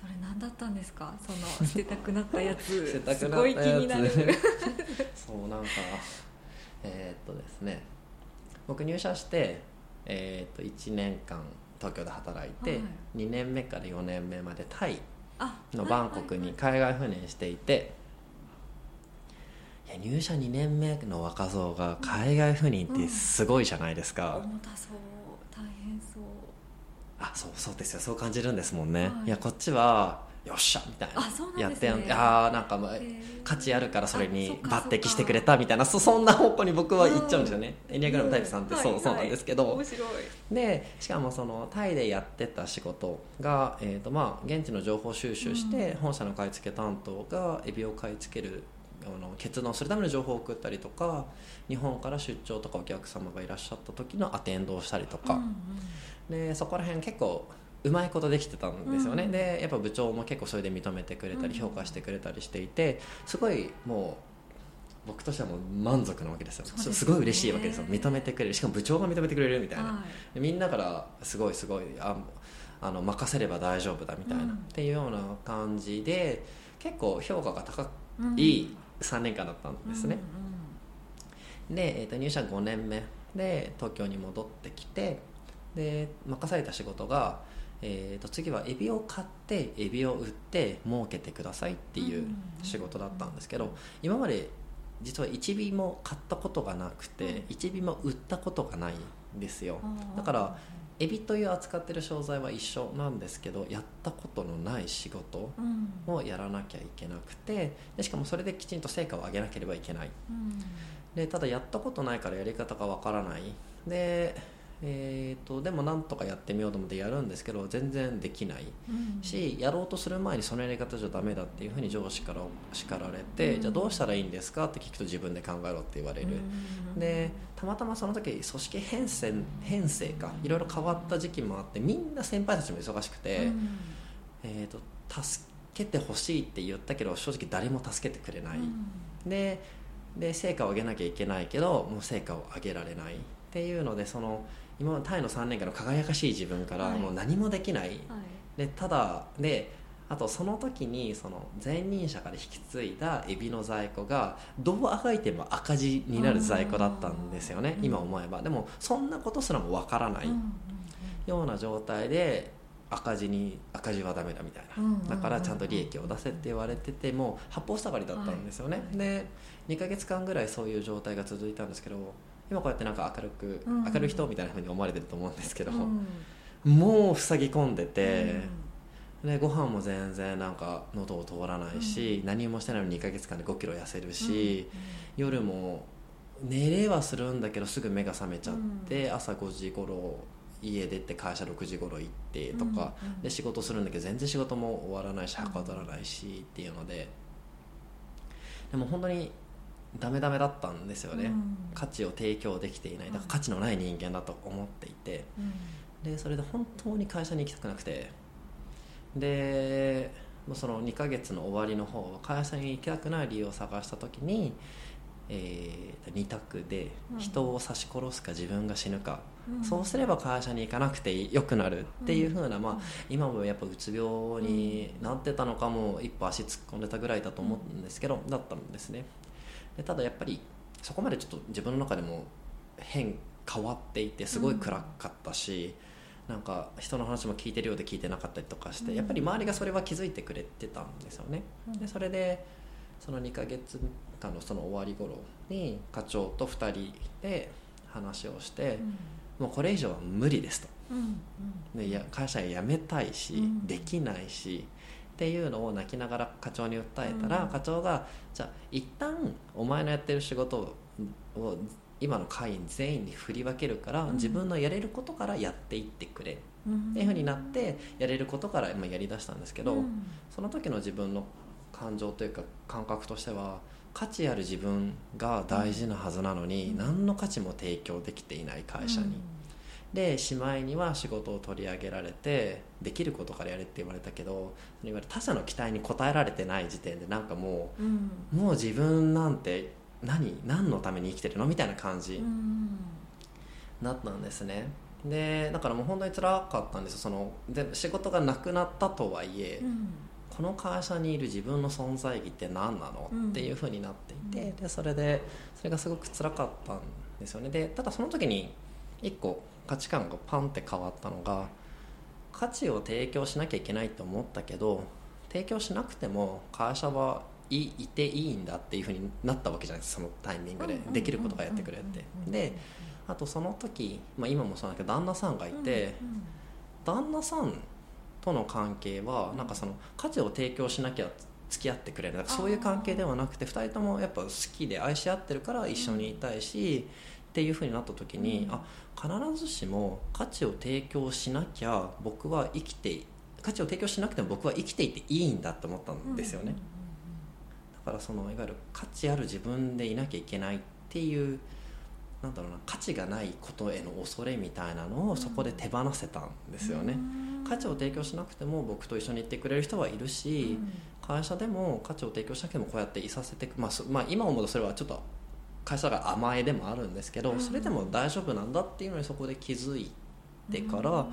それ何だったんですか？その 捨てたくなったやつ。捨てたくなったやつ。すごい気になる。そうなんかえーっとですね。僕入社して、えーっと1年間東京で働いて、はい2年目から4年目までタイあのバンコクに海外赴任していて、いや入社2年目の若造が海外赴任ってすごいじゃないですか、重たそう大変そうあそうそうですよ。そう感じるんですもんね、はい。い、やこっちはよっしゃみたいな。やってやんあーなんかまあ価値あるからそれあに抜擢してくれたみたいなそそんな方向に僕は行っちゃうんですよね、エニアグラムタイプさんってそう,、はい。そうなんですけど、面白い。でしかもそのタイでやってた仕事が、えーとまあ、現地の情報収集して、本社の買い付け担当がエビを買い付けるあの決断するための情報を送ったりとか日本から出張とかお客様がいらっしゃった時のアテンドをしたりとか、うんうんでそこら辺結構うまいことできてたんですよね、うん。でやっぱ部長も結構それで認めてくれたりうん。評価してくれたりしていてすごいもう僕としてはもう満足なわけですよ。すよね。すごい嬉しいわけですよ。認めてくれる。しかも部長が認めてくれるみたいな、はい。でみんなからすごいすごいああの任せれば大丈夫だみたいな、うん。っていうような感じで結構評価が高うん。い3年間だったんですね、うんで、えー、と入社5年目で東京に戻ってきてで任された仕事が、えー、と次はエビを買ってエビを売って儲けてくださいっていう仕事だったんですけど今まで実は1尾も買ったことがなくて1尾も売ったことがないんですよ。うんだからエビという扱ってる商材は一緒なんですけどやったことのない仕事うん。をやらなきゃいけなくてでしかもそれできちんと成果を上げなければいけない。うん。でただやったことないからやり方がわからない。で,、えー、とでもなんとかやってみようと思ってやるんですけど全然できないうん。しやろうとする前にそのやり方じゃダメだっていうふうに上司から叱られて、うん。じゃあどうしたらいいんですかって聞くと自分で考えろって言われる、うん。でたまたまその時組織編成編成かいろいろ変わった時期もあってみんな先輩たちも忙しくて、うん。えー、と助けてほしいって言ったけど正直誰も助けてくれない、でで成果を上げなきゃいけないけどもう成果を上げられないっていうのでその今までタイの3年間の輝かしい自分からはい。もう何もできない、はい。でただであとその時にその前任者から引き継いだエビの在庫がどうあがいても赤字になる在庫だったんですよねうん。今思えば。でもそんなことすらもわからないような状態で赤字に赤字はダメだみたいな、だからちゃんと利益を出せって言われてても八方塞がりだったんですよね、はい。で2ヶ月間ぐらいそういう状態が続いたんですけど今こうやってなんか明るく、うん。明るい人みたいなふうに思われてると思うんですけど、うん。もう塞ぎ込んでて、でご飯も全然なんか喉を通らないし、何もしてないのに2ヶ月間で5キロ痩せるし、夜も寝れはするんだけどすぐ目が覚めちゃって、朝5時頃家出て会社6時頃行ってとか、うんうん。で仕事するんだけど全然仕事も終わらないしはかどらないしっていうのででも本当にダメダメだったんですよね、うん。価値を提供できていない。だから価値のない人間だと思っていて。うん。でそれで本当に会社に行きたくなくて。でもうその2ヶ月の終わりの方会社に行きたくない理由を探した時に、えー、2択でうん。人を刺し殺すか自分が死ぬか、うん。そうすれば会社に行かなくてよくなるっていう風な、まあ、今もやっぱうつ病になってたのかも一歩足突っ込んでたぐらいだと思うんですけど、だったんですねでただやっぱりそこまでちょっと自分の中でも変変わっていてすごい暗かったし、なんか人の話も聞いてるようで聞いてなかったりとかして、うん。やっぱり周りがそれは気づいてくれてたんですよね、うん。でそれでその2ヶ月間のその終わり頃に課長と2人で話をして、もうこれ以上は無理ですと。うん。うん。でいや会社辞めたいし、うん。できないしっていうのを泣きながら課長に訴えたら、うん。課長がじゃあ一旦お前のやってる仕事を今の会員全員に振り分けるから、うん。自分のやれることからやっていってくれ。っうん。ていうふうになってやれることからまあやりだしたんですけど、うん。その時の自分の感情というか感覚としては価値ある自分が大事なはずなのに、うん。何の価値も提供できていない会社に。でしまいには仕事を取り上げられてできることからやれって言われたけどいわゆる他者の期待に応えられてない時点でなんかもうん。うもう自分なんて何何のために生きてるの？みたいな感じうん。だったんですね。でだからもう本当に辛かったんですよ。そので仕事がなくなったとはいえ、うん。この会社にいる自分の存在意義って何なの、うん。っていうふうになっていて、うんでそれでそれがすごく辛かったんですよね。でただその時に一個価値観がパンって変わったのが価値を提供しなきゃいけないと思ったけど提供しなくても会社はいいていいんだっていうふうになったわけじゃないですかそのタイミングで。できることがやってくれってであとその時、まあ、今もそうだけど旦那さんがいて、旦那さんとの関係はなんかその価値を提供しなきゃ付き合ってくれる。そういう関係ではなくて2人ともやっぱ好きで愛し合ってるから一緒にいたいし、っていうふうになった時に、うん。あ必ずしも価値を提供しなきゃ僕は生きて価値を提供しなくても僕は生きていていいんだって思ったんですよね、だからそのいわゆる価値ある自分でいなきゃいけないっていうなんだろうな価値がないことへの恐れみたいなのをそこで手放せたんですよね、価値を提供しなくても僕と一緒に行ってくれる人はいるし、会社でも価値を提供しなくてもこうやっていさせて、まあそまあ、今思うとそれはちょっと会社が甘えでもあるんですけど、うん。それでも大丈夫なんだっていうのにそこで気づいてから、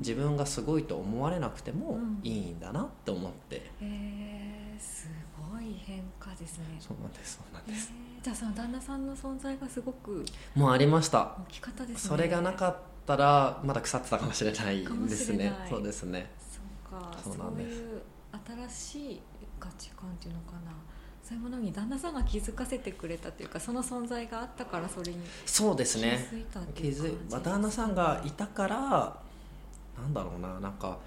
自分がすごいと思われなくてもいいんだなって思って、えー、すごい変化ですね。そうなんですそうなんです、えーじゃあその旦那さんの存在がすごくもうありました。大きかったですね。それがなかったらまだ腐ってたかもしれないですね。そうですね。そうか。そうなんです。いう新しい価値観っていうのかなそういうものに旦那さんが気づかせてくれたというかその存在があったからそれにそうですね。気づいた旦那さんがいたからなんだろうななんか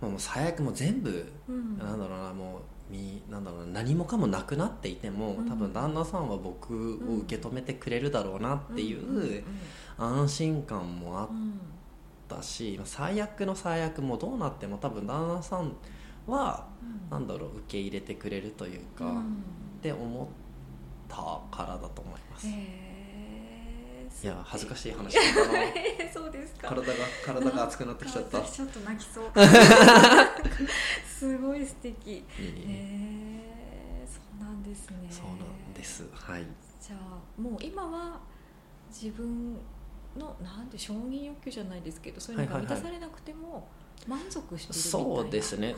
まあもう最悪もう全部うん。なんだろうなもうみなんだろうな何もかもなくなっていてもうん。多分旦那さんは僕を受け止めてくれるだろうなっていう安心感もあっうん。たしまあ最悪の最悪もどうなっても多分旦那さんはうん。なんだろう受け入れてくれるというか、っうん。て思ったからだと思います、いや恥ずかいしい話 そうですか。体が体が熱くなってきちゃった。私ちょっと泣きそう。すごい素敵。へええそうなんですね。そうなんです。はい。じゃあもう今は自分のなんで承認欲求じゃないですけどそういうのがはいはいはい。満たされなくても満足してるみたいなそうですね。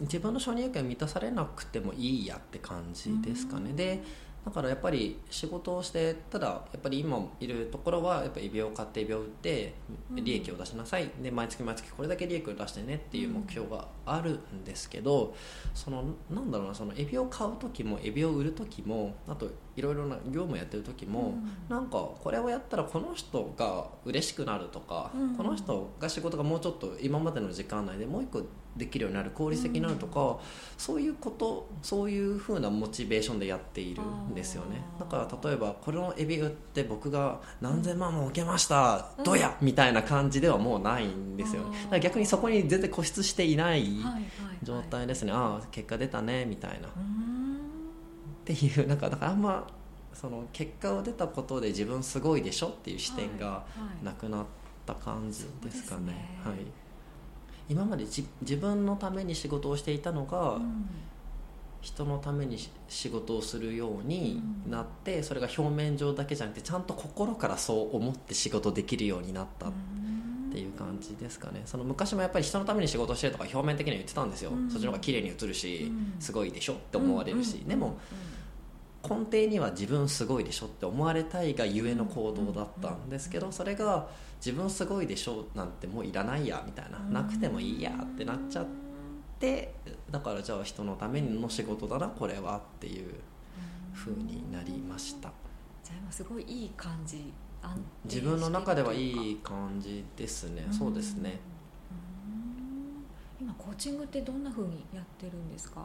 自分の承認欲求が満たされなくてもいいやって感じですかね。うん。でだからやっぱり仕事をしてただやっぱり今いるところはやっぱり胃病買って胃病売ってうん。利益を出しなさい。で毎月毎月これだけ利益を出してねっていう目標があるんですけどそのなんだろうなそのエビを買う時もエビを売る時もあといろいろな業務やってる時も、うん。なんかこれをやったらこの人が嬉しくなるとか、うん。この人が仕事がもうちょっと今までの時間内でもう一個できるようになる効率的になるとか、そういうことそういうふうなモチベーションでやっているんですよね。だから例えばこれのエビ売って僕が何千万も受けました、うん。どうやみたいな感じではもうないんですよ。ねだから逆にそこに全然固執していないはいはいはい。状態ですね、ああ結果出たねみたいな。っていうなんかだからあんまその結果を出たことで自分すごいでしょっていう視点がはい。なくなった感じですかね,、そうですね。はい、今までじ自分のために仕事をしていたのが、うん。人のためにし仕事をするようになって、それが表面上だけじゃなくてちゃんと心からそう思って仕事できるようになったっていう感じですかね。その昔もやっぱり人のために仕事をしてるとか表面的には言ってたんですよ、うん。そっちの方が綺麗に映るし、うん。すごいでしょって思われるし、うん。でも根底には自分すごいでしょって思われたいがゆえの行動だったんですけどそれが自分すごいでしょなんてもういらないやみたいなうん。なくてもいいやってなっちゃってだからじゃあ人のための仕事だなこれはっていう風になりました。じゃあ今すごいいい感じ自分の中ではいい感じですね。そうですね。うん。今コーチングってどんな風にやってるんですか？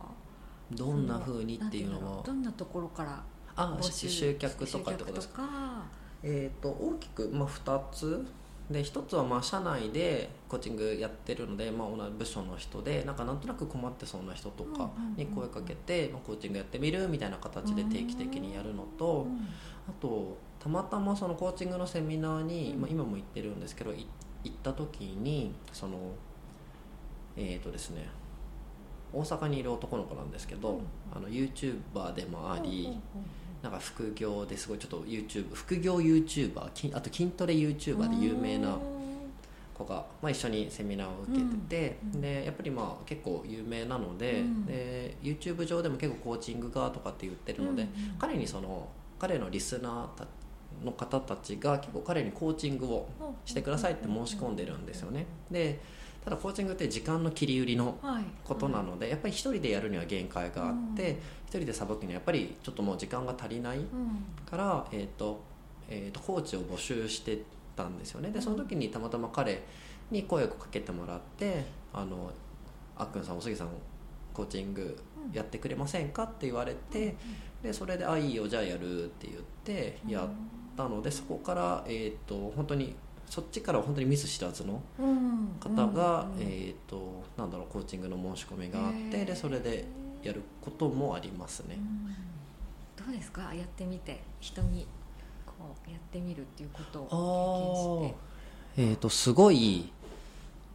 どんな風にっていうのは。どんなところからあ募集？集客とかってことですか？えー、と大きく、まあ、2つ。で1つはまあ社内でコーチングやってるので、まあ、同じ部署の人でなんかなんとなく困ってそうな人とかに声かけて、まあ、コーチングやってみるみたいな形で定期的にやるのと、うんあとたまたまそのコーチングのセミナーに、うん。まあ、今も行ってるんですけどい行った時にそのえっ、とですね大阪にいる男の子なんですけど、うん。あの YouTuber でもあり、うんうんなんか副業ですごいちょっと YouTube 副業 YouTuber きあと筋トレ YouTuber で有名な子が、まあ、一緒にセミナーを受けてて、うんでやっぱりまあ結構有名なので,、うん。で YouTube 上でも結構コーチングがとかって言ってるので、うん彼にその彼のリスナーたの方たちが結構彼にコーチングをしてくださいって申し込んでるんですよね。でただコーチングって時間の切り売りのはい。ことなので、やっぱり一人でやるには限界があって、うん。一人でさばくにはやっぱりちょっともう時間が足りないうん。から、えーとえー、とコーチを募集してたんですよね。でその時にたまたま彼に声をかけてもらって「あのあっくんさんおすぎさんコーチングやってくれませんか?」って言われてでそれで「あいいよじゃあやる」って言ってやったのでそこから、えー、と本当にそっちから本当にミス知らずのうん方が、うんえー、となんだろうコーチングの申し込みがあってでそれでやることもありますね。うん。どうですか？やってみて。人にこうやってみるっていうことを経験して。えー、とすごい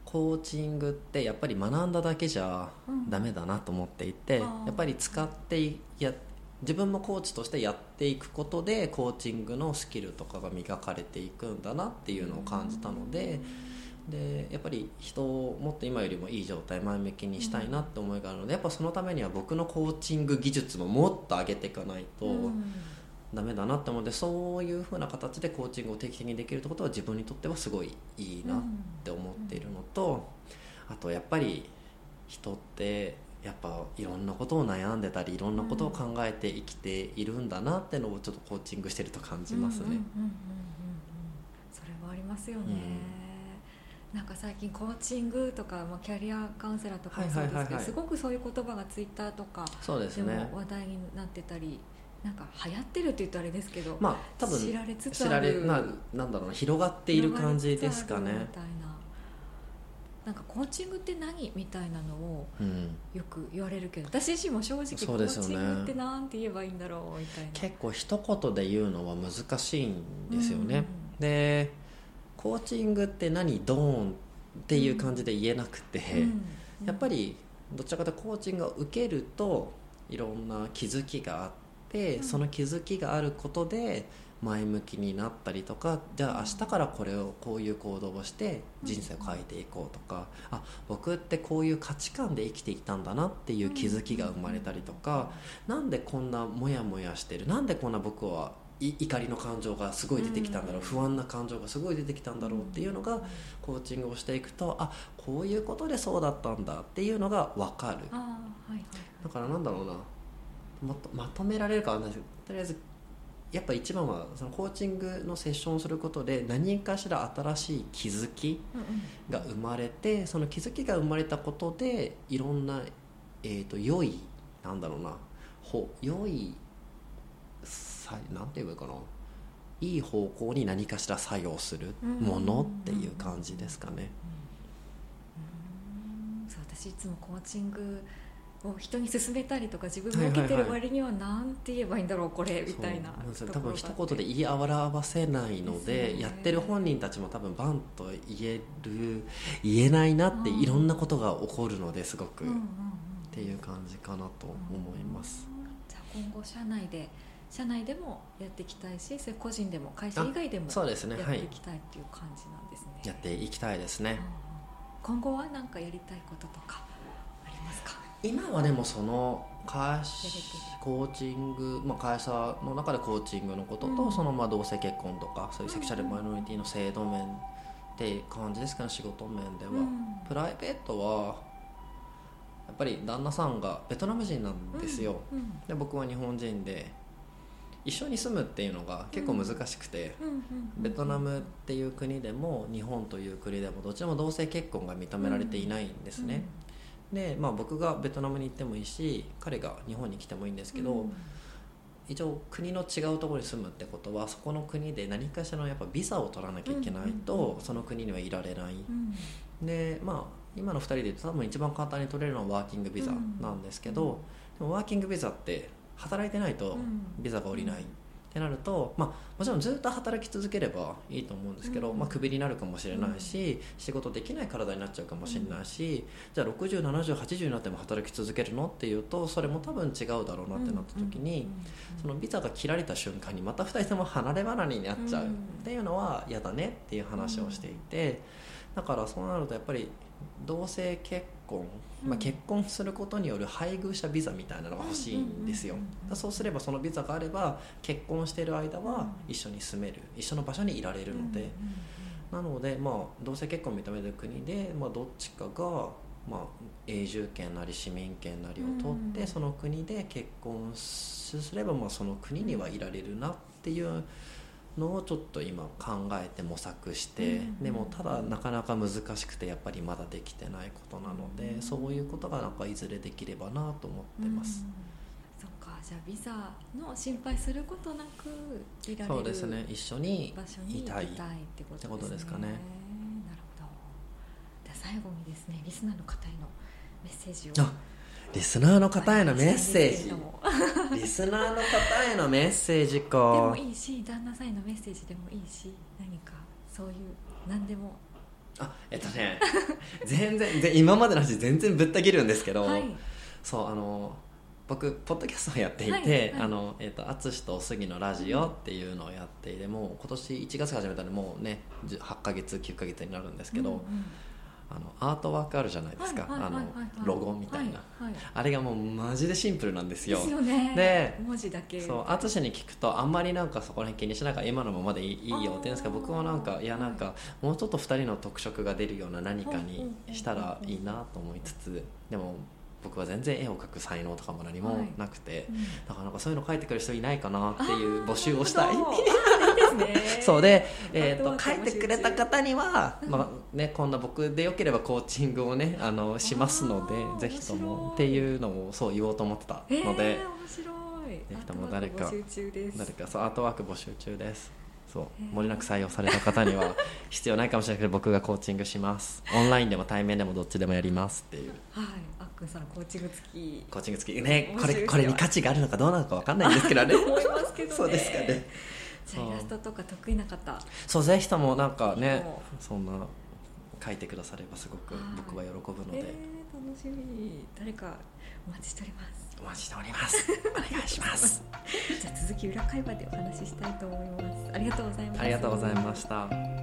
コーチングってやっぱり学んだだけじゃうん。ダメだなと思っていて、やっぱり使っていや自分もコーチとしてやっていくことでコーチングのスキルとかが磨かれていくんだなっていうのを感じたので。でやっぱり人をもっと今よりもいい状態前向きにしたいなって思いがあるのでやっぱそのためには僕のコーチング技術ももっと上げていかないと、うんダメだなって思うのでそういうふうな形でコーチングを定期的にできるってことは自分にとってはすごいいいなって思っているのと、あとやっぱり人ってやっぱいろんなことを悩んでたりいろんなことを考えて生きているんだなってのをちょっとコーチングしてると感じますね。うんうんうんうんうん。それはありますよね、なんか最近コーチングとか、まあ、キャリアカウンセラーとかもそうですけど、はいはいはいはい。すごくそういう言葉がツイッターとかそうでもね。話題になってたりなんか流行ってるって言うとあれですけど、まあ多分知られつつ知らあるれななんだろうな広がっている感じですかね。みたいななんかコーチングって何みたいなのをうん、よく言われるけど私自身も正直コーチングってなんて言えばいいんだろうみたいな。結構一言で言うのは難しいんですよね、うんでコーチングって何ドーンっていう感じで言えなくて、うんやっぱりどちらかというとコーチングを受けるといろんな気づきがあって、うん。その気づきがあることで前向きになったりとかじゃあ明日からこれをこういう行動をして人生を変えていこうとか、あ僕ってこういう価値観で生きてきたんだなっていう気づきが生まれたりとか、なんでこんなモヤモヤしてるなんでこんな僕はい怒りの感情がすごい出てきたんだろう、うん。不安な感情がすごい出てきたんだろうっていうのがコーチングをしていくとあこういうことでそうだったんだっていうのが分かる。あーはいはい。だからなんだろうな。まとまとめられるかはないですけどとりあえずやっぱ一番はそのコーチングのセッションをすることで何かしら新しい気づきうんうん。が生まれてその気づきが生まれたことでいろんな、えー、と良いなんだろうなほ良いさなんて言えばいいかな。いい方向に何かしら作用するものっていう感じですかね。うん。そう私いつもコーチングを人に勧めたりとか自分はいはい。はいも受けてる割にはなんて言えばいいんだろうこれみたいな多分一言で言い表せないのでね。やってる本人たちも多分バンと言える言えないなってうん。いろんなことが起こるのですごく、っうんうんうん。ていう感じかなと思います、うんじゃあ今後社内で社内でもやっていきたいし個人でも会社以外でもそうですね。はい。やっていきたいっていう感じなんですね、やっていきたいですね。うんうん。今後は何かやりたいこととかありますか？今はでもその会コーチング、まあ、会社の中でコーチングのことと、うん。そのまあ同性結婚とかそういうセクシャルマイノリティの制度面って感じですかね仕事面では、うん。プライベートはやっぱり旦那さんがベトナム人なんですよ、うん。で僕は日本人で一緒に住むっていうのが結構難しくて、ベトナムっていう国でも日本という国でもどちらも同性結婚が認められていないんですね、で、まあ、僕がベトナムに行ってもいいし彼が日本に来てもいいんですけど、うん。一応国の違うところに住むってことはそこの国で何かしらのやっぱビザを取らなきゃいけないと、うんうんうんその国にはいられない、うん。でまあ今の2人で言うと多分一番簡単に取れるのはワーキングビザなんですけど、でもワーキングビザって働いてないとうん。ビザが下りないってなると、まあ、もちろんずっと働き続ければいいと思うんですけど、うん。まあ、クビになるかもしれないし、仕事できない体になっちゃうかもしれないし、じゃあ607080になっても働き続けるの？っていうとそれも多分違うだろうなってなった時に、そのビザが切られた瞬間にまた2人とも離れ離れになっちゃう。っていうのは嫌だねっていう話をしていて。だからそうなるとやっぱり同性結婚、うん。まあ、結婚することによる配偶者ビザみたいなのが欲しいんですよ。そうすればそのビザがあれば結婚している間はうん。一緒に住める一緒の場所にいられるので、なので、まあ、同性結婚を認める国で、まあ、どっちかが、まあ、永住権なり市民権なりを取って、うんその国で結婚すれば、まあ、その国にはいられるなっていうのをちょっと今考えて模索して、うんでもただなかなか難しくてやっぱりまだできてないことなので、うん。そういうことがなんかいずれできればなと思ってます。うんそっかじゃあビザの心配することなくいられるそうですね。一緒にいたいってことですかね。なるほど。では最後にですねリスナーの方へのメッセージを。あリスナーの方へのメッセージ。リスナーの方へのメッセージでかもいいし旦那さんへのメッセージでもいいし何かそういう何でも。あえっとね 全然ぜ今までの話全然ぶった切るんですけど、はい。そうあの僕ポッドキャストをやっていて、はいはい。あのえっと淳と杉のラジオっていうのをやっていてもう今年1月始めたんでもうね10 8ヶ月9ヶ月になるんですけど、うんうんあのアートワークあるじゃないですか、はいはいはいはい。あのロゴみたいな、はいはい。あれがもうマジでシンプルなんですよ。で文字だけ。そう淳に聞くとあんまりなんかそこら辺気にしないから今のままでいいいいよって言うんですけど僕はなんかいやなんかもうちょっと2人の特色が出るような何かにしたらいいなと思いつつでも僕は全然絵を描く才能とかも何もなくて、うんだからなんかそういうの書いてくる人いないかなっていう募集をしたい ですね。そうで、えー、と書いて。くれた方には、うんまあね、今度僕でよければコーチングをねあのしますのでぜひともっていうのをそう言おうと思ってたえー、ので、面白い。ぜひとも誰かアートワーク募集中です。誰かそうアートワーク募集中です。そうへー。漏れなく採用された方には 必要ないかもしれないけど僕がコーチングします。オンラインでも対面でもどっちでもやりますっていう。はい。あっくんさんのコーチング付き。コーチング付き。ねこれこれに価値があるのかどうなのか分かんないんですけどね。と 思いますけどね。そうですかねじゃあイラストとか得意な方。そうぜひともなんかねもそんな書いてくださればすごく僕は喜ぶのえー、で、楽しみ。誰かお待ちしております。お待ちしております。お願いします。じゃあ続き裏会話でお話ししたいと思います。ありがとうございますありがとうございました